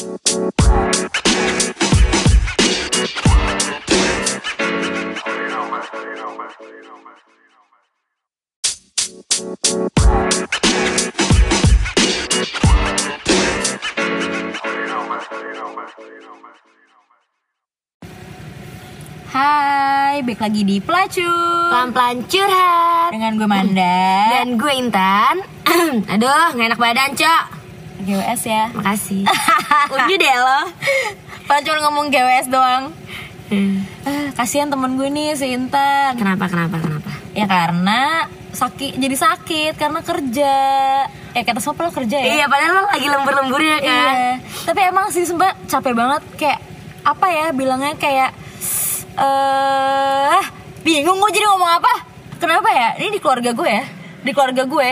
Hai, balik lagi di Pelacur. Pelan-pelan curhat. Dengan gue Manda. Dan gue Intan. Aduh, gak enak badan, Cok GWS ya Makasih Unyu deh lo Pelacur ngomong GWS doang Hmm. Eh, Kasian temen gue nih si Intan Kenapa, kenapa, kenapa? Ya karena sakit jadi sakit karena kerja Eh kata siapa lo kerja ya? Iya, padahal lo lagi lembur-lemburnya kan Iya. Tapi emang sih sumpah capek banget kayak apa ya bilangnya kayak eh bingung gue jadi ngomong apa? Kenapa ya? Ini di keluarga gue ya. Di keluarga gue,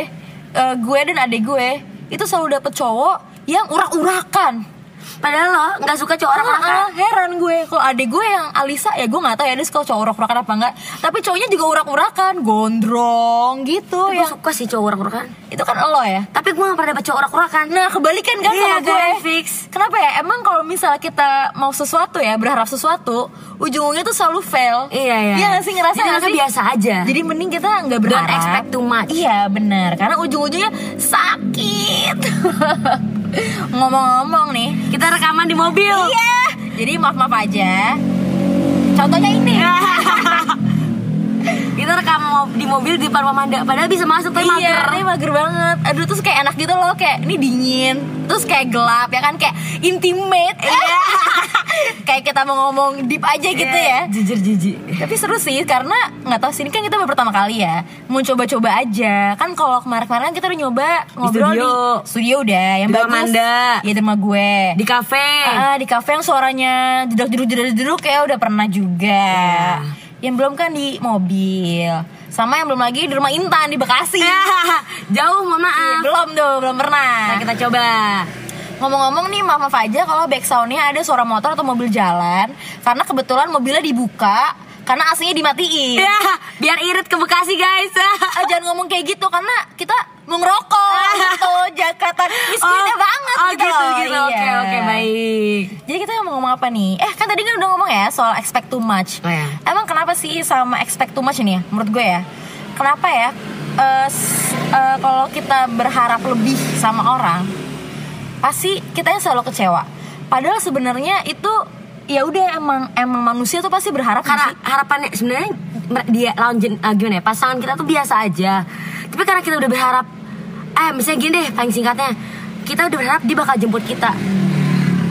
eh, gue dan adik gue itu selalu dapet cowok yang urak-urakan. Padahal lo gak suka cowok orang Ah, heran gue. Kalau adik gue yang Alisa ya gue nggak tahu ya dia suka cowok urak-urakan apa enggak tapi cowoknya juga urak-urakan gondrong gitu Gue ya. suka sih cowok orang-orang itu kan lo ya? Tapi gue gak pernah dapet cowok orang-orang Nah kebalikan kan Iya, sama gue. fix. Kenapa ya? Emang kalau misalnya kita mau sesuatu ya Berharap sesuatu Ujung-ujungnya tuh selalu fail. Iya, iya. Iya gak sih? Ngerasa Jadi ngerasa biasa aja. Jadi mending kita nggak berharap. Expect too much. Iya benar. Karena ujung-ujungnya sakit Ngomong-ngomong nih Kita rekaman di mobil. Iya. Jadi maaf-maaf aja. Contohnya ini Kita rekam di mobil di depan Mamanda Padahal bisa masuk tapi Iya, mager ini mager banget. Aduh, terus kayak enak gitu loh, kayak ini dingin, terus kayak gelap ya kan, kayak intimate. Iya. kayak kita mau ngomong deep aja gitu ya. Jujur jijik Tapi seru sih karena nggak tahu sih ini kan kita baru pertama kali ya, mau coba-coba aja. Kan kalau kemarin-kemarin kita udah nyoba ngobrol di studio. studio udah yang Di bagus. Amanda. Ya di rumah gue. Di kafe Ah, di kafe yang suaranya jeduk-jeduk jeduk-jeduk kayak udah pernah juga. Iya. Yang belum kan di mobil. Sama yang belum lagi di rumah Intan di Bekasi. Jauh mohon Iya, maaf belum tuh, belum pernah. Nah kita coba Ngomong-ngomong nih, maaf, maaf aja kalau back soundnya ada suara motor atau mobil jalan Karena kebetulan mobilnya dibuka Karena AC-nya dimatiin Ya, biar irit ke Bekasi guys Ah, Jangan ngomong kayak gitu, karena kita mau ngerokok gitu Jakarta miskinnya banget oh, gitu, gitu, gitu. Oke, Iya. oke, baik Jadi kita mau ngomong apa nih? Eh kan tadi kan udah ngomong ya soal expect too much Oh, ya. Emang kenapa sih sama expect too much ini ya? Menurut gue ya Kenapa ya? eh, s- eh, kalau kita berharap lebih sama orang pasti kita selalu kecewa. Padahal sebenarnya itu ya udah emang emang manusia tuh pasti berharap Karena sih? harapannya sebenarnya dia lawan jen- ah, gimana ya pasangan kita tuh biasa aja Tapi karena kita udah berharap Eh misalnya gini deh paling singkatnya Kita udah berharap dia bakal jemput kita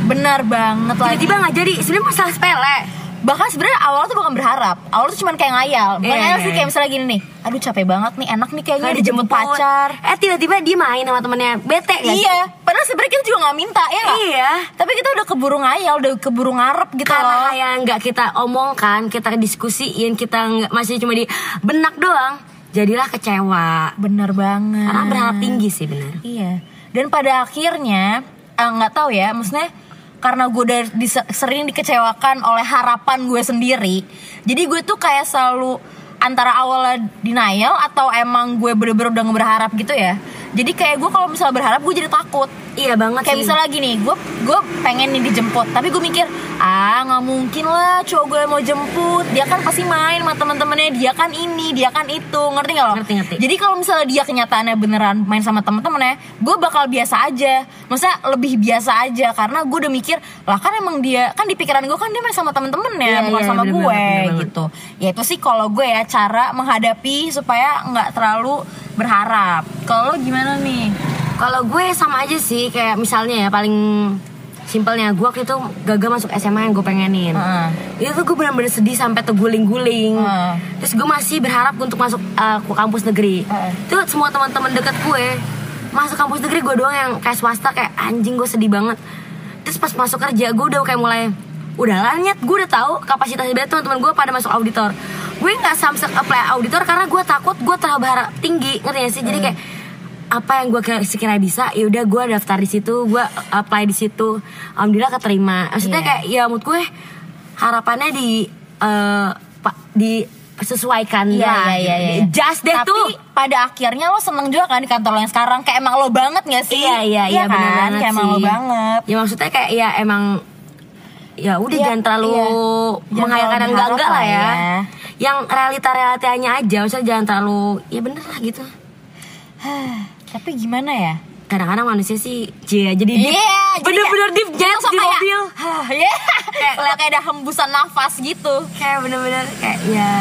benar banget lagi. Tiba-tiba nggak jadi Sebenarnya masalah sepele Bahkan sebenarnya awal tuh bukan berharap, awal tuh cuma kayak ngayal. Bukan Iya, ngayal iya, sih iya. kayak misalnya gini nih, aduh capek banget nih, enak nih kayaknya Kayak dijemput pacar. Eh tiba-tiba dia main sama temennya Bete gak sih? Iya, padahal sebenarnya kita juga nggak minta ya nggak? Iya Tapi kita udah keburu ngayal, udah keburu ngarep gitu karena loh. yang nggak kita omongkan kita diskusiin kita masih cuma di benak doang jadilah kecewa Bener banget. karena berharap tinggi sih benar Iya. Dan pada akhirnya eh, nggak tahu ya, maksudnya karena gue udah sering dikecewakan oleh harapan gue sendiri, jadi gue tuh kayak selalu antara awalnya denial atau emang gue bener-bener udah berharap gitu ya. Jadi kayak gue kalau misalnya berharap gue jadi takut. iya banget Kayak sih misalnya gini, gue gue pengen nih dijemput, tapi gue mikir ah nggak mungkin lah cowok gue mau jemput, dia kan pasti main sama teman-temannya, dia kan ini, dia kan itu, ngerti nggak lo? Ngerti, ngerti. Jadi kalau misalnya dia kenyataannya beneran main sama temen-temennya, gue bakal biasa aja, masa lebih biasa aja, karena gue udah mikir lah kan emang dia kan di pikiran gue kan dia main sama temen-temennya, Iya, bukan iya, sama bener gue bener banget. gitu. Ya itu sih kalau gue ya cara menghadapi supaya nggak terlalu berharap. Kalau gimana nih? kalau gue sama aja sih kayak misalnya ya paling simpelnya gue waktu itu gagal masuk SMA yang gue pengenin. Heeh. itu tuh gue benar-benar sedih sampai terguling-guling. Heeh. terus gue masih berharap untuk masuk uh, ke kampus negeri. Heeh. itu semua teman-teman dekat gue masuk kampus negeri gue doang yang kayak swasta kayak anjing gue sedih banget. Terus pas masuk kerja gue udah kayak mulai udah lah nyet gue udah tahu kapasitasnya beda teman-teman gue pada masuk auditor. Gue nggak samsek apply auditor karena gue takut gue terlalu berharap tinggi ngerti gak sih? Jadi kayak apa yang gue sekira bisa ya udah gue daftar di situ gue apply di situ alhamdulillah keterima maksudnya Iya. kayak ya menurut gue harapannya di eh, pak di sesuaikan Iya, lah iya, iya, iya. just deh Tapi tuh pada akhirnya lo seneng juga kan di kantor lo yang sekarang Kayak emang lo banget gak sih? Iya iya iya kan? benar banget Kayak emang sih. lo banget Ya maksudnya kayak ya emang ya udah Iya, jangan terlalu iya. Menghayalkan yang enggak enggak lah ya. ya. Yang realita realitanya aja, maksudnya jangan terlalu ya bener lah gitu. Tapi gimana ya? Kadang-kadang manusia sih jadi deep. Iya, jadi bener-bener kayak- deep jadi jet langsung di kayak, mobil. Hah, Iya. Kayak- kayak ada hembusan nafas gitu. Kayak bener-bener kayak ya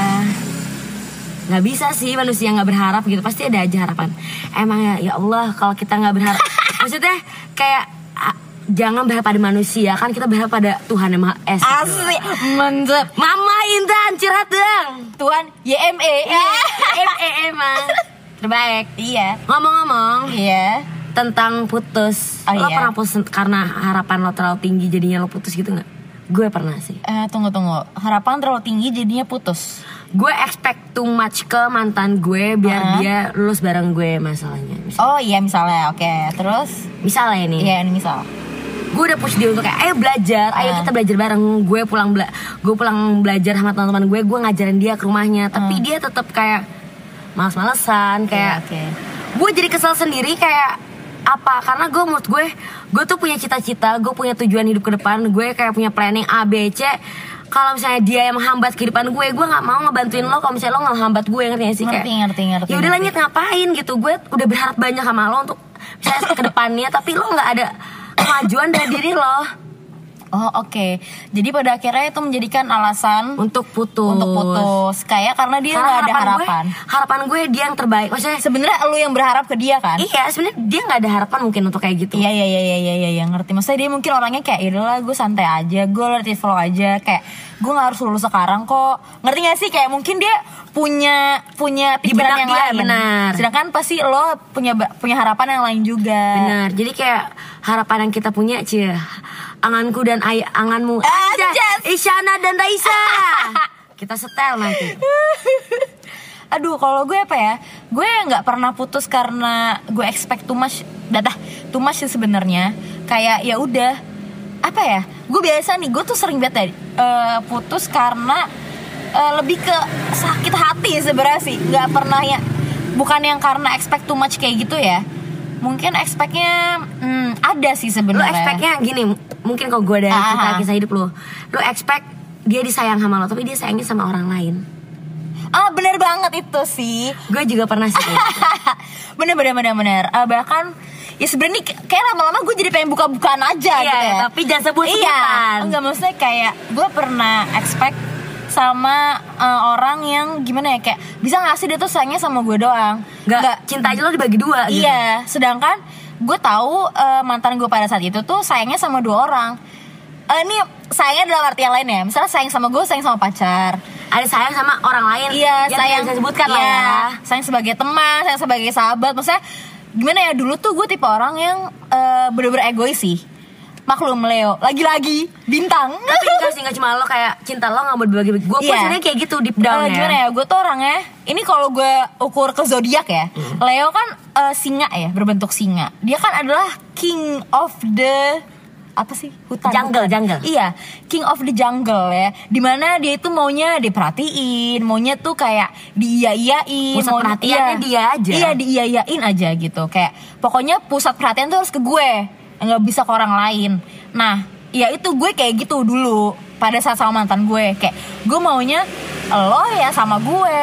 nggak bisa sih manusia nggak berharap gitu. Pasti ada aja harapan. Emang ya ya Allah kalau kita nggak berharap. Maksudnya kayak ah, jangan berharap pada manusia. Kan kita berharap pada Tuhan yang maha esa Asli Mantep. Mama Intan curhat dong Tuhan YME em emang terbaik. Iya. Ngomong-ngomong Iya. tentang putus. Oh, lo iya. pernah putus karena harapan lo terlalu tinggi jadinya lo putus gitu nggak? Gue pernah sih. Eh, Tunggu tunggu. Harapan terlalu tinggi jadinya putus? Gue expect too much ke mantan gue biar Ah. dia lulus bareng gue masalahnya Mis- Oh iya misalnya. Oke Terus? Misalnya ini. Iya ini misal. Gue udah push dia untuk kayak ayo belajar ayo kita belajar bareng. Gue pulang bela gue pulang belajar sama teman-teman gue gue ngajarin dia ke rumahnya. Tapi dia tetap kayak males-malesan kayak Oke. gue jadi kesel sendiri kayak apa? Karena gue menurut gue gue tuh punya cita-cita gue punya tujuan hidup ke depan gue kayak punya planning A B C. Kalau misalnya dia yang menghambat kehidupan gue gue nggak mau ngebantuin lo. Kalau misalnya lo ngehambat gue ngerti gak sih? Kayak Ngerti ngerti ngerti ya udah lanjut ngapain? Gitu. Gue udah berharap banyak sama lo untuk misalnya ke depannya tapi lo nggak ada kemajuan dari diri lo Oh oke Jadi pada akhirnya itu menjadikan alasan untuk putus Untuk putus Kayak karena dia nggak ada harapan gue, harapan gue dia yang terbaik maksudnya Sebenarnya lu yang berharap ke dia kan iya sebenarnya dia nggak ada harapan mungkin untuk kayak gitu Iya iya iya iya iya iya ngerti. Maksudnya dia mungkin orangnya kayak ya lah gue santai aja, gue let it flow aja kayak gue gak harus lulus sekarang kok. Ngerti gak sih kayak mungkin dia punya punya pikiran yang dia, lain. benar. Sedangkan pasti lo punya punya harapan yang lain juga. Benar. Jadi kayak harapan yang kita punya, cie. Anganku dan ay anganmu. Anjas. Anjas. Isyana dan Raisa. kita setel nanti. Aduh, kalau gue apa ya? Gue nggak pernah putus karena gue expect too much. Datah, too much sih sebenarnya. Kayak ya udah apa ya? Gue biasa nih, gue tuh sering banget ya, eh, putus karena eh, lebih ke sakit hati sebenarnya sih. Nggak pernah ya. Bukan yang karena expect too much kayak gitu ya. Mungkin expectnya hmm, ada sih sebenarnya. expectnya gini, mungkin kalau gue ada Ah. cerita kisah hidup lu, lu expect dia disayang sama lo, tapi dia sayangnya sama orang lain. Ah bener banget itu sih. Gue juga pernah sih. gitu. bener bener bener bener Eh, bahkan ya sebenarnya kayak lama-lama gue jadi pengen buka-bukaan aja Iya, gitu ya tapi jangan sebut iya enggak maksudnya kayak gue pernah expect sama eh, orang yang gimana ya kayak bisa ngasih dia tuh sayangnya sama gue doang Nggak, cinta aja lo dibagi dua gitu. iya sedangkan gue tahu eh, mantan gue pada saat itu tuh sayangnya sama dua orang Eh, ini sayangnya dalam arti yang lain ya misalnya sayang sama gue sayang sama pacar Ada sayang sama orang lain. Iya, yang sayang bisa sebutkan lah iya, ya. Sayang sebagai teman, sayang sebagai sahabat. Maksudnya gimana ya dulu tuh gue tipe orang yang eh, bener-bener egois sih. Maklum Leo, lagi-lagi bintang. Tapi enggak sih, enggak cuma lo kayak cinta lo gak mau dibagi-bagi. Gue Iya. sebenarnya kayak gitu deep down ya. gimana ya? Gue tuh orangnya ini kalau gue ukur ke zodiak ya. Hmm. Leo kan eh, singa ya, berbentuk singa. Dia kan adalah king of the apa sih hutan Jungle, hutan. jungle. iya king of the jungle ya di mana dia itu maunya diperhatiin maunya tuh kayak diiya-iyain Pusat maunya- perhatiannya dia aja. iya diiya-iyain aja gitu kayak pokoknya pusat perhatian tuh harus ke gue nggak bisa ke orang lain. Nah ya itu gue kayak gitu dulu pada saat sama mantan gue. Kayak gue maunya lo ya sama gue.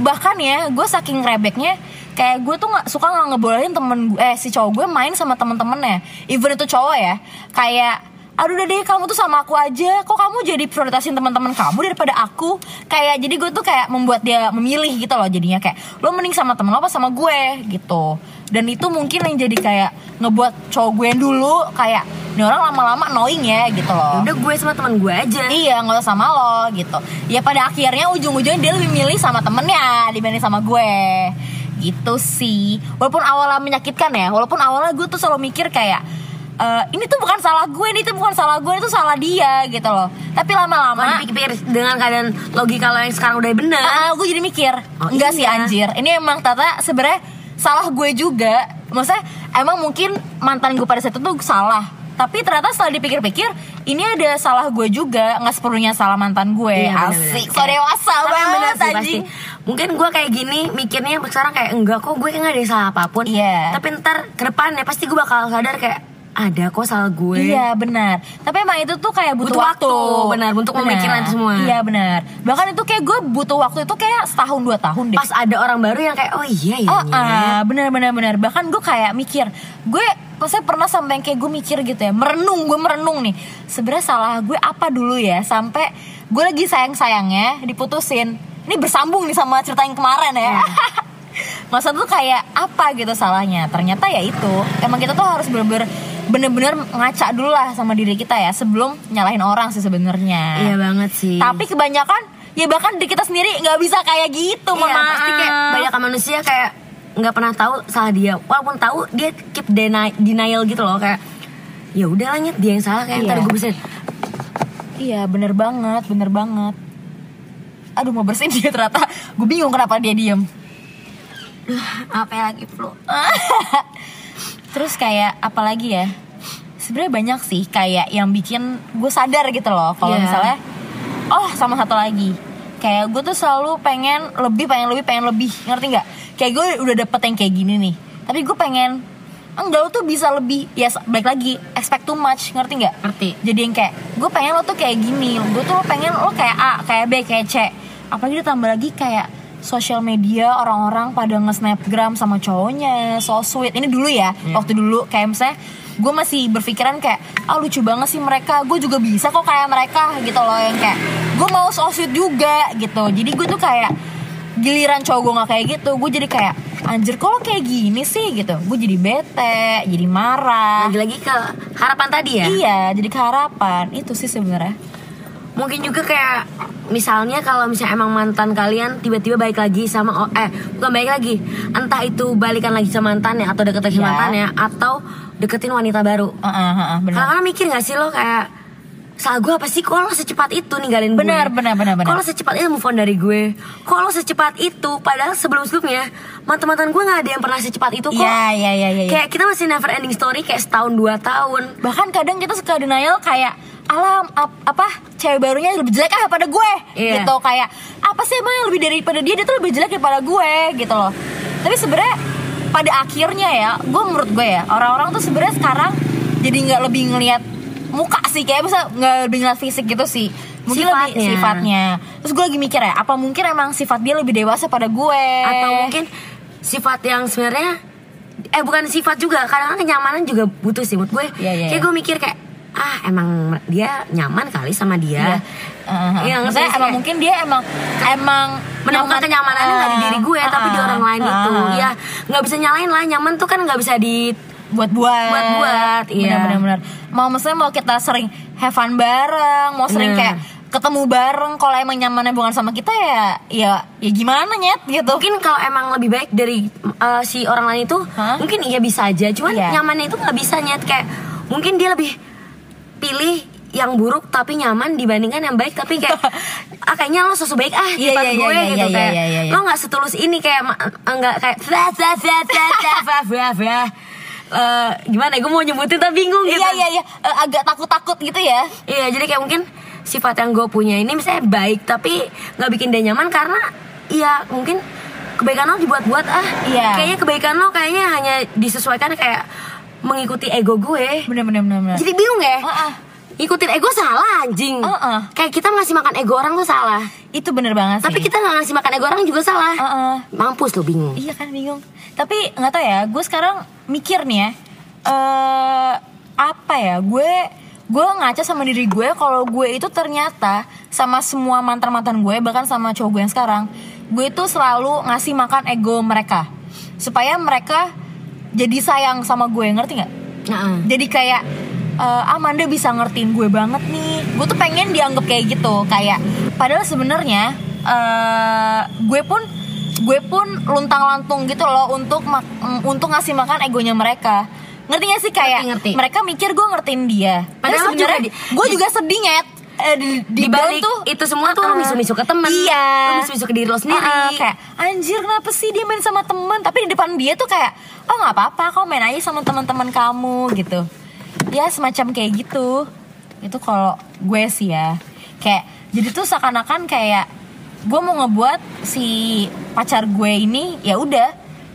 Bahkan ya gue saking rebeknya kayak gue tuh nggak suka nggak ngebolehin temen gue eh si cowok gue main sama temen-temennya. Even itu cowok ya kayak aduh udah deh kamu tuh sama aku aja. Kok kamu jadi prioritasin teman-teman kamu daripada aku? Kayak jadi gue tuh kayak membuat dia memilih gitu loh jadinya. Kayak lo mending sama temen lo apa sama gue? Gitu dan itu mungkin yang jadi kayak ngebuat cowok gue yang dulu kayak ini orang lama-lama annoying ya gitu loh Udah gue sama teman gue aja. Iya nggak usah sama lo gitu Ya pada akhirnya ujung-ujungnya dia lebih milih sama temennya Dibanding sama gue Gitu sih Walaupun awalnya menyakitkan ya Walaupun awalnya gue tuh selalu mikir kayak "Eh, Ini tuh bukan salah gue Ini tuh bukan salah gue Itu salah dia gitu loh Tapi lama-lama dipikir-pikir dengan keadaan logika lo yang sekarang udah bener. Ah, gue jadi mikir Oh, enggak sih iya. anjir ini emang tata sebenarnya salah gue juga. Maksudnya emang mungkin mantan gue pada saat itu tuh salah. Tapi ternyata setelah dipikir-pikir ini ada salah gue juga nggak sepenuhnya salah mantan gue. Iya, asik. so dewasa banget pasti anjing. Mungkin gue kayak gini mikirnya sekarang kayak enggak kok gue kayak gak ada salah apa pun. Iya. Tapi ntar ke depannya pasti gue bakal sadar kayak ada kok salah gue Iya benar. Tapi emang itu tuh kayak butuh, Butuh waktu, benar, untuk Benar. memikirkan itu semua. Iya benar. Bahkan itu kayak gue butuh waktu itu kayak setahun dua tahun deh. Pas ada orang baru yang kayak oh iya ya Oh, Nyet. ah, benar benar benar. Bahkan gue kayak mikir, gue saya pernah sampai yang kayak gue mikir gitu ya, merenung, gue merenung nih. Sebenarnya salah gue apa dulu ya sampai gue lagi sayang sayangnya diputusin. Ini bersambung nih sama cerita yang kemarin ya. Masa tuh kayak apa gitu salahnya? Ternyata ya itu. Emang kita tuh harus bener-bener bener-bener ngaca dulu lah sama diri kita ya sebelum nyalahin orang sih sebenarnya. Iya banget sih. Tapi kebanyakan ya bahkan diri kita sendiri nggak bisa kayak gitu, Iya, pasti kayak banyak manusia kayak nggak pernah tahu salah dia. Walaupun tahu dia keep deny- denial gitu loh kayak ya udah lah Nyet, dia yang salah kayak Iya. ntar gue bisa Iya bener banget, bener banget. Aduh mau bersihin dia ternyata. Gue bingung kenapa dia diem. Apa lagi flu Terus kayak apalagi ya sebenarnya banyak sih kayak yang bikin gue sadar gitu loh kalau Iya. misalnya oh sama satu lagi. Kayak gue tuh selalu pengen lebih pengen lebih pengen lebih. Ngerti nggak? Kayak gue udah dapet yang kayak gini nih. Tapi gue pengen enggak lo tuh bisa lebih. Ya baik lagi expect too much. Ngerti nggak? Ngerti. jadi yang kayak gue pengen lo tuh kayak gini. Gue tuh pengen lo kayak A kayak B kayak C. Apalagi ditambah lagi kayak sosial media orang-orang pada nge-snapgram sama cowoknya. So sweet. Ini dulu ya waktu dulu. Kayak misalnya gue masih berpikiran kayak ah lucu banget sih mereka. Gue juga bisa kok kayak mereka gitu loh. Yang kayak gue mau so sweet juga gitu. Jadi gue tuh kayak giliran cowok gue nggak kayak gitu. Gue jadi kayak anjir kok lo kayak gini sih? Gitu. Gue jadi bete jadi marah. Lagi-lagi ke harapan tadi ya? Iya, jadi keharapan. Itu sih sebenarnya. Mungkin juga kayak misalnya kalau misalnya emang mantan kalian tiba-tiba balik lagi sama eh bukan balik lagi entah itu balikan lagi sama mantannya atau deket lagi sama Ya. mantannya atau deketin wanita baru Heeh, heeh, benar. Kadang-kadang mikir gak sih lo kayak Salah gue apa sih? Kok lo secepat itu ninggalin gue? Benar, benar, benar, benar. Kok lo secepat itu move on dari gue? Kok lo secepat itu? Padahal sebelum-sebelumnya Mantan-mantan gue gak ada yang pernah secepat itu kok Iya, iya, iya, iya. Kayak kita masih never ending story Kayak setahun dua tahun Bahkan kadang kita suka denial kayak alam ap- apa cewek barunya lebih jelek ah pada gue. Iya. gitu kayak apa sih emang yang lebih daripada dia? Dia tuh lebih jelek daripada gue. Gitu loh. Tapi sebenarnya pada akhirnya ya gue menurut gue ya orang-orang tuh sebenarnya sekarang jadi nggak lebih ngelihat muka sih kayak bisa nggak lebih ngeliat fisik gitu sih. Mungkin lebih Sifatnya. sifatnya. Terus gue lagi mikir ya apa mungkin emang sifat dia lebih dewasa pada gue? Atau mungkin sifat yang sebenarnya Eh bukan sifat juga Kadang-kadang kenyamanan juga butuh sih Menurut gue. Iya, iya, Kayak iya. gue mikir kayak Ah emang dia nyaman kali sama dia. Iya, ngerti maksudnya sih, emang mungkin dia emang emang menemukan nyaman- kenyamanannya nggak di diri gue Ah, tapi di orang lain ah, itu. Ya nggak bisa nyalain lah. Nyaman tuh kan nggak bisa di buat-buat. Buat-buat, iya. benar-benar mau maksudnya mau kita sering have fun bareng mau sering Bener. kayak ketemu bareng kalau emang nyamannya bukan sama kita ya ya ya gimana nyet? Gitu. Mungkin kalau emang lebih baik dari uh, si orang lain itu Hah? mungkin iya bisa aja. Cuman Iya. nyamannya itu nggak bisa nyet. Kayak mungkin dia lebih pilih yang buruk tapi nyaman dibandingkan yang baik. Tapi kayak ah, kayaknya lo sosok baik ah iya, yeah, yeah, gue yeah, gitu yeah, kayak yeah, yeah, yeah. lo nggak setulus ini kayak enggak eh, kayak Uh, gimana ya, gue mau nyebutin tapi bingung iya, gitu. iya iya. Iya uh, agak takut takut gitu ya. Iya jadi kayak mungkin sifat yang gue punya ini misalnya baik tapi gak bikin dia nyaman karena ya mungkin kebaikan lo dibuat-buat ah. Iya. kayaknya kebaikan lo kayaknya hanya disesuaikan kayak mengikuti ego gue. bener-bener bener Jadi bingung ya? Heeh. Ngikutin ego salah anjing. Heeh. Kayak kita ngasih makan ego orang tuh salah. itu bener banget Tapi sih kita nggak ngasih makan ego orang juga salah. Heeh. Mampus lo bingung. Iya kan bingung. Tapi nggak tahu ya, gue sekarang mikir nih ya. eh apa ya? Gue gue ngaca sama diri gue kalau gue itu ternyata sama semua mantan-mantan gue bahkan sama cowok gue yang sekarang, gue itu selalu ngasih makan ego mereka supaya mereka jadi sayang sama gue, ngerti nggak? Heeh. jadi kayak eh, Amanda bisa ngertiin gue banget nih gue tuh pengen dianggap kayak gitu kayak padahal sebenarnya eh, gue pun gue pun luntang lantung gitu loh untuk untuk ngasih makan egonya mereka ngerti gak sih kayak Ngerti, ngerti. mereka mikir gue ngertiin dia Padahal sebenarnya gue juga sedih nyet Eh, di, di, Di balik dalam itu semua tuh lo Uh-uh. misu-misu ke temen iya. Lo misu-misu ke diri lo sendiri Uh-uh, kayak anjir kenapa sih dia main sama temen? Tapi di depan dia tuh kayak oh nggak apa-apa kau main aja sama teman-teman kamu gitu. Ya semacam kayak gitu. Itu kalau gue sih ya. Kayak jadi tuh seakan-akan kayak gue mau ngebuat si pacar gue ini ya udah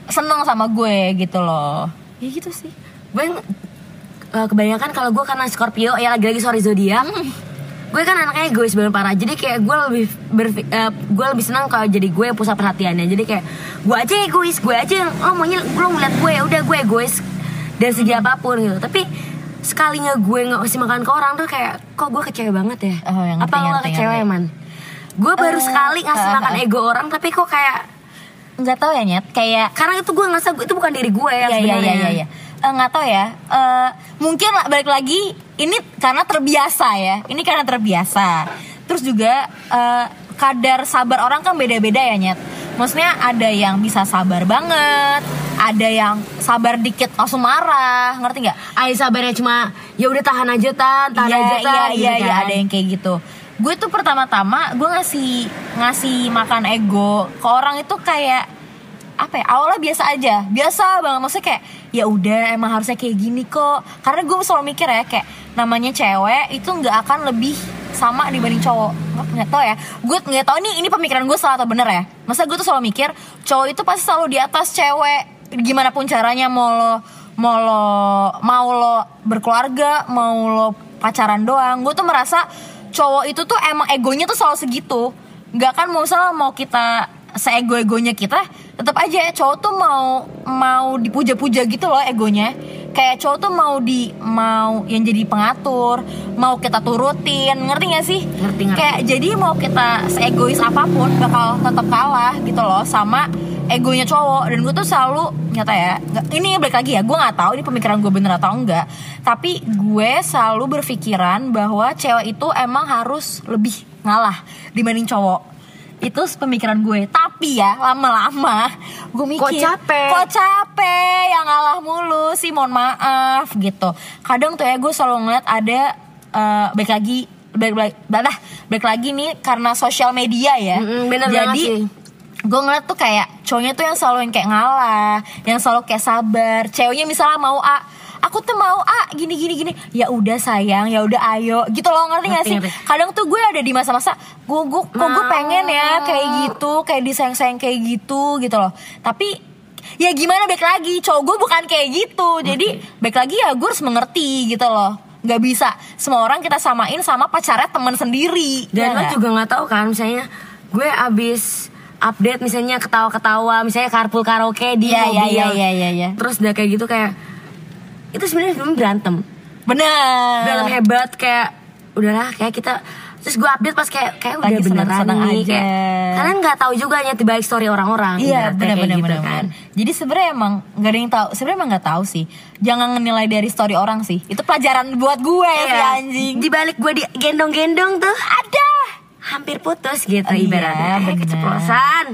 seneng sama gue gitu loh. Ya gitu sih. Gue eh, kebanyakan kalau gue karena Scorpio ya lagi-lagi sorry zodiak gue kan anaknya egois banget parah. Jadi kayak gue lebih berfi- eh, gue lebih senang kalau jadi gue yang pusat perhatiannya. Jadi kayak gue aja egois gue aja yang lo maunya lo ngeliat gue ya udah gue egois dari segi apa pun gitu. Tapi sekalinya gue nggak kasih makan ke orang tuh kayak kok gue kecewa banget ya? Oh, yang apa lo kecewa ya man? Gue baru Eh, sekali ngasih ah, makan ah. ego orang tapi kok kayak nggak tahu ya nyet. Kayak karena itu gue ngerasa itu bukan diri gue ya Iya iya sebenarnya. iya iya. Eh, nggak tahu ya. Eh, mungkin lah, balik lagi ini karena terbiasa ya. Ini karena terbiasa. Terus juga eh, kadar sabar orang kan beda-beda ya nyet. Maksudnya ada yang bisa sabar banget, ada yang sabar dikit langsung marah, ngerti nggak? Ay sabarnya cuma ya udah tahan aja tan, tahan iya, aja tan, iya, gitu iya, iya, kan. ada yang kayak gitu. Gue tuh pertama-tama gue ngasih ngasih makan ego ke orang itu kayak apa ya awalnya biasa aja. Biasa banget maksudnya kayak ya udah emang harusnya kayak gini kok. Karena gue selalu mikir ya kayak namanya cewek itu nggak akan lebih sama dibanding cowok. Nggak tau ya. Gue nggak tahu nih ini pemikiran gue salah atau bener ya. Masa gue tuh selalu mikir cowok itu pasti selalu di atas cewek. Gimana pun caranya mau lo mau lo mau lo berkeluarga mau lo pacaran doang. Gue tuh merasa cowok itu tuh emang egonya tuh selalu segitu. Nggak kan mau misalnya mau kita seego-egonya kita tetap aja cowok tuh mau mau dipuja-puja gitu loh egonya. Kayak cowok tuh mau di mau yang jadi pengatur mau kita turutin ngerti gak sih? Ngerti, ngerti. kayak jadi mau kita seegois apa pun bakal tetap kalah gitu loh sama egonya cowok. Dan gue tuh selalu nyata ya ini balik lagi ya gue nggak tahu ini pemikiran gue bener atau enggak. Tapi gue selalu berpikiran bahwa cewek itu emang harus lebih ngalah dibanding cowok itu pemikiran gue. Tapi ya lama-lama gue mikir Kok capek? kok capek? Yang ngalah mulu sih mohon maaf gitu. Kadang tuh ya gue selalu ngeliat ada eh baik lagi baik baik baik, lagi nih karena sosial media ya. Mm-mm, bener banget jadi sih. gue ngeliat tuh kayak cowoknya tuh yang selalu yang kayak ngalah yang selalu kayak sabar. Ceweknya misalnya mau A aku tuh mau A gini gini gini. Ya udah sayang. Ya udah ayo. Gitu loh ngerti gak sih? kadang tuh gue ada di masa-masa gue gue kok gue pengen ya kayak gitu kayak disayang-sayang kayak gitu gitu loh. Tapi ya gimana baik lagi. Cowok gue bukan kayak gitu. Jadi baik lagi ya gue harus mengerti gitu loh. Nggak bisa semua orang kita samain sama pacarnya teman sendiri Dan ya lo nggak? juga nggak tahu kan misalnya gue abis update misalnya ketawa-ketawa misalnya carpool karaoke di iya, mobil. iya, iya, iya, iya. Terus udah kayak gitu kayak itu sebenarnya sebelum berantem. bener Berantem hebat kayak udahlah kayak kita terus gue update pas kayak kayak udah Lagi beneran nih aja. kayak kalian nggak tahu juga ya balik story orang-orang Iya benar kayak benar gitu benar. kan. benar. Jadi sebenarnya emang nggak ada yang tahu. Sebenarnya emang nggak tahu sih. Jangan ngenilai dari story orang sih. Itu pelajaran buat gue ya Iya. anjing. Di balik gue digendong-gendong tuh Ada. hampir putus gitu Iya, ibaratnya. Eh, bener. keceplosan.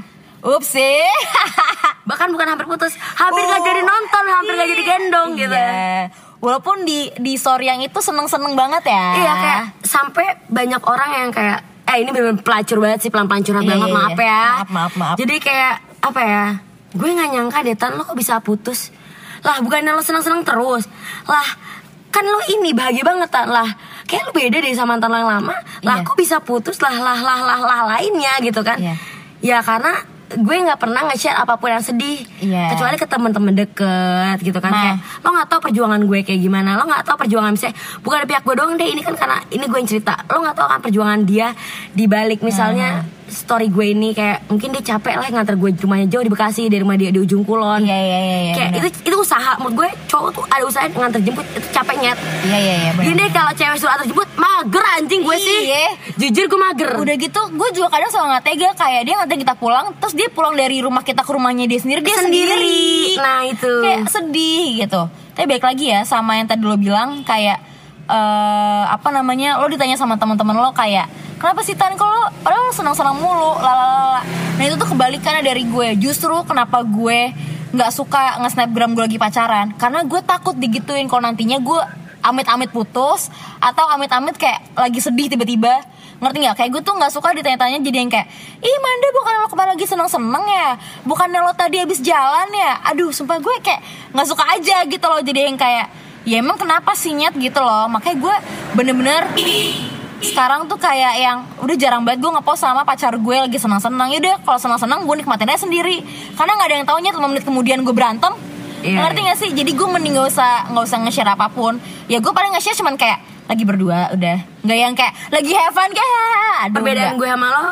Upsi. Bahkan bukan hampir putus, hampir gak jadi nonton, hampir gak jadi gendong gitu. Iya. Walaupun di di story yang itu seneng-seneng banget ya. Iya kayak sampai banyak orang yang kayak eh ini bener pelacur banget sih pelan-pelan curhat Iya, banget iya, maaf iya. ya. Maaf, maaf, maaf. Jadi kayak apa ya? Gue nggak nyangka deh Tan lo kok bisa putus. Lah bukannya lo senang-senang terus. Lah kan lo ini bahagia banget Tan lah. Kayak lo beda deh sama mantan lo yang lama. Lah Iya. kok bisa putus lah lah lah lah lah lainnya gitu kan. Iya. Ya karena gue nggak pernah nge-share apa pun yang sedih Iya. kecuali ke teman-teman deket gitu kan Nah. kayak lo nggak tahu perjuangan gue kayak gimana lo nggak tahu perjuangan misalnya bukan dari pihak gue doang deh ini kan karena ini gue yang cerita lo nggak tahu kan perjuangan dia di balik misalnya Nah. Story gue ini kayak mungkin dia capek lah nganter gue rumahnya jauh di Bekasi dari rumah dia di ujung kulon Iya iya iya iya. kayak itu itu usaha menurut gue cowok tuh ada usaha nganter jemput itu capek nyet Iya iya iya. gini kalau cewek suruh antar jemput mager anjing gue sih Iya. jujur gue mager Udah gitu, gue juga kadang sama nggak tega kayak dia nganterin kita pulang, terus dia pulang dari rumah kita ke rumahnya dia sendiri, dia Sendiri. sendiri. Nah, itu. kayak sedih gitu. Tapi baik lagi ya sama yang tadi lo bilang kayak eh apa namanya, lo ditanya sama teman-teman lo kayak kenapa sih Tan? Kalau padahal lo senang-senang mulu, lalalala. Nah itu tuh kebalikannya dari gue. Justru kenapa gue nggak suka nge-snapgram gue lagi pacaran, karena gue takut digituin kalau nantinya gue amit-amit putus atau amit-amit kayak lagi sedih tiba-tiba. Ngerti nggak? Kayak gue tuh nggak suka ditanya-tanya jadi yang kayak ih Manda bukan lo kemarin lagi seneng-seneng ya? Bukan lo tadi habis jalan ya? Aduh sumpah gue kayak nggak suka aja gitu loh. Jadi yang kayak ya emang kenapa sih nyet gitu loh? Makanya gue bener-bener sekarang tuh kayak yang udah jarang banget gue ngepost sama pacar gue lagi senang-senang. Ya udah kalau senang-senang gue nikmatin aja sendiri. Karena nggak ada yang taunya 5 menit kemudian gue berantem. Iya, ngerti gak sih? Jadi gue mending gak usah nggak usah nge-share apa pun. Ya gue paling nge-share cuman kayak lagi berdua udah. Nggak yang kayak lagi have fun kayak aduh, Perbedaan gue sama lo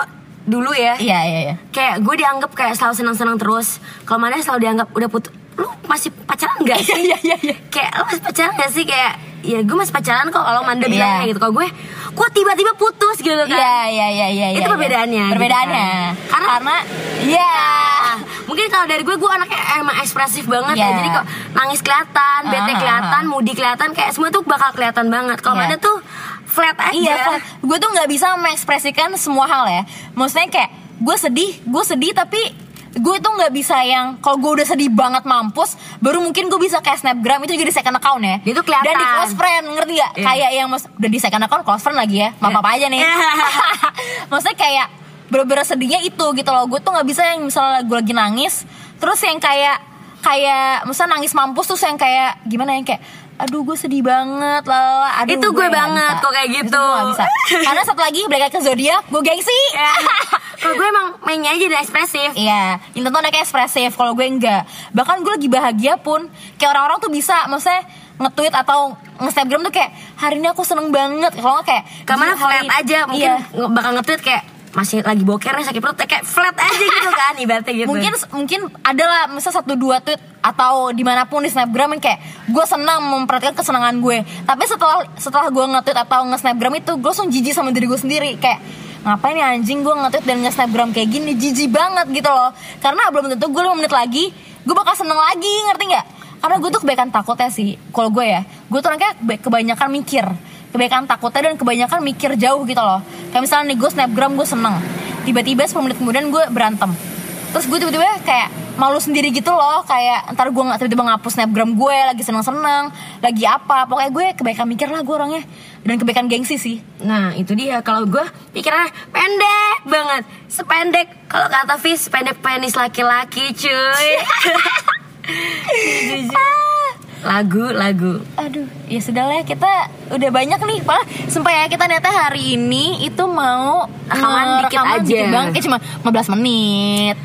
dulu ya. iya iya iya. Kayak gue dianggap kayak selalu senang-senang terus. Kalau mana selalu dianggap udah putus. Lu masih pacaran nggak sih? iya iya iya kayak lo masih pacaran gak sih kayak ya gue masih pacaran kok kalau Manda bilang Iya. kayak gitu kalau gue kok tiba-tiba putus gitu kan Iya iya iya iya. Itu iya. perbedaannya, gitu Perbedaannya. kan. Karena- Karena iya. Ah, mungkin kalau dari gue gue anaknya emang ekspresif banget Iya. ya jadi kok nangis kelihatan bete Ah, ah, kelihatan ah. moody kelihatan kayak semua tuh bakal kelihatan banget kalau Iya. Manda tuh flat aja Iya, Flat. gue tuh nggak bisa mengekspresikan semua hal ya. Maksudnya kayak gue sedih, gue sedih tapi gue tuh nggak bisa yang kalau gue udah sedih banget mampus, baru mungkin gue bisa kayak snapgram itu jadi second account ya. Itu kelihatan. Dan di close friend ngerti gak? Iya. Kayak yang mas udah di second account close friend lagi ya, maaf apa aja nih. Maksudnya kayak bener-bener sedihnya itu gitu loh. Gue tuh nggak bisa yang misalnya gue lagi nangis, terus yang kayak kayak misalnya nangis mampus terus yang kayak gimana yang kayak aduh gue sedih banget lala aduh Itu gue banget kok kayak Itu gitu. gue bisa karena satu lagi lagi ke zodiak gue gengsi Ya. kalau gue emang mainnya aja dan ekspresif Iya, Intan tuh anaknya ekspresif. Kalau gue enggak. Bahkan gue lagi bahagia pun, kayak orang-orang tuh bisa, maksudnya nge-tweet atau nge-snapgram tuh kayak hari ini aku seneng banget. Kalau kayak Ke mana "Gila, hari- flat aja mungkin Iya. nge- bakal nge-tweet kayak masih lagi boker nih sakit perut kayak flat aja gitu kan ibaratnya gitu. Mungkin mungkin ada lah misal satu dua tweet atau di mana pun di snapgram yang kayak gue senang memperhatikan kesenangan gue. Tapi setelah setelah gue nge-tweet atau nge-snapgram itu gue langsung jijik sama diri gue sendiri. Kayak ngapain nih anjing gue nge-tweet dan nge-snapgram kayak gini? Jijik banget gitu loh. Karena belum tentu gue 5 menit lagi gue bakal seneng lagi ngerti nggak? Karena gue tuh kebanyakan takutnya sih kalau gue ya gue tuh orangnya keba- kebanyakan mikir kebanyakan takutnya dan kebanyakan mikir jauh gitu loh. Kayak misalnya nih gue snapgram gue seneng. Tiba-tiba 10 menit kemudian gue berantem. Terus gue tiba-tiba kayak malu sendiri gitu loh. Kayak ntar gue nggak tiba-tiba ngapus snapgram gue lagi seneng-seneng lagi apa. Pokoknya gue kebanyakan mikir lah gue orangnya. Dan kebanyakan gengsi sih. Nah itu dia. Kalau gue pikirannya pendek banget. Sependek. Kalau kata Fis sependek penis laki-laki cuy Lagu lagu. Aduh. Ya sudah lah kita udah banyak nih. Pak sumpah ya kita ternyata hari ini itu mau Rekaman eh, dikit aja. dikit banget kayak cuma 15 menit.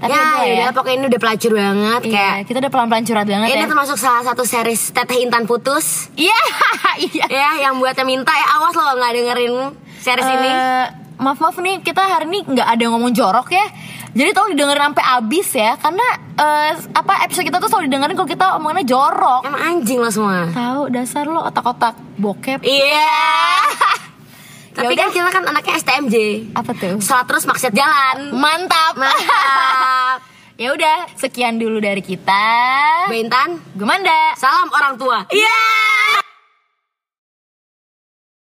Tapi Ya udah udah pokoknya ini udah pelacur banget Iya, Kayak kita udah pelan-pelan curhat banget Ini ya. termasuk salah satu series Teteh Intan Putus. Iya iya. Ya yang buatnya minta. Ya awas lo nggak dengerin series ini. Eh, maaf maaf nih kita hari ini nggak ada yang ngomong jorok ya jadi tolong didengerin sampai abis ya karena eh, apa episode kita tuh selalu didengerin kalau kita omongannya jorok. Emang anjing lo semua. Tahu dasar lo otak-otak bokep. Iya. Tapi Yaudah. kan kita kan anaknya STMJ apa tuh? Sholat terus maksiat jalan. Mantap. Mantap. Ya udah sekian dulu dari kita. Bentan gue Manda Salam orang tua. Iya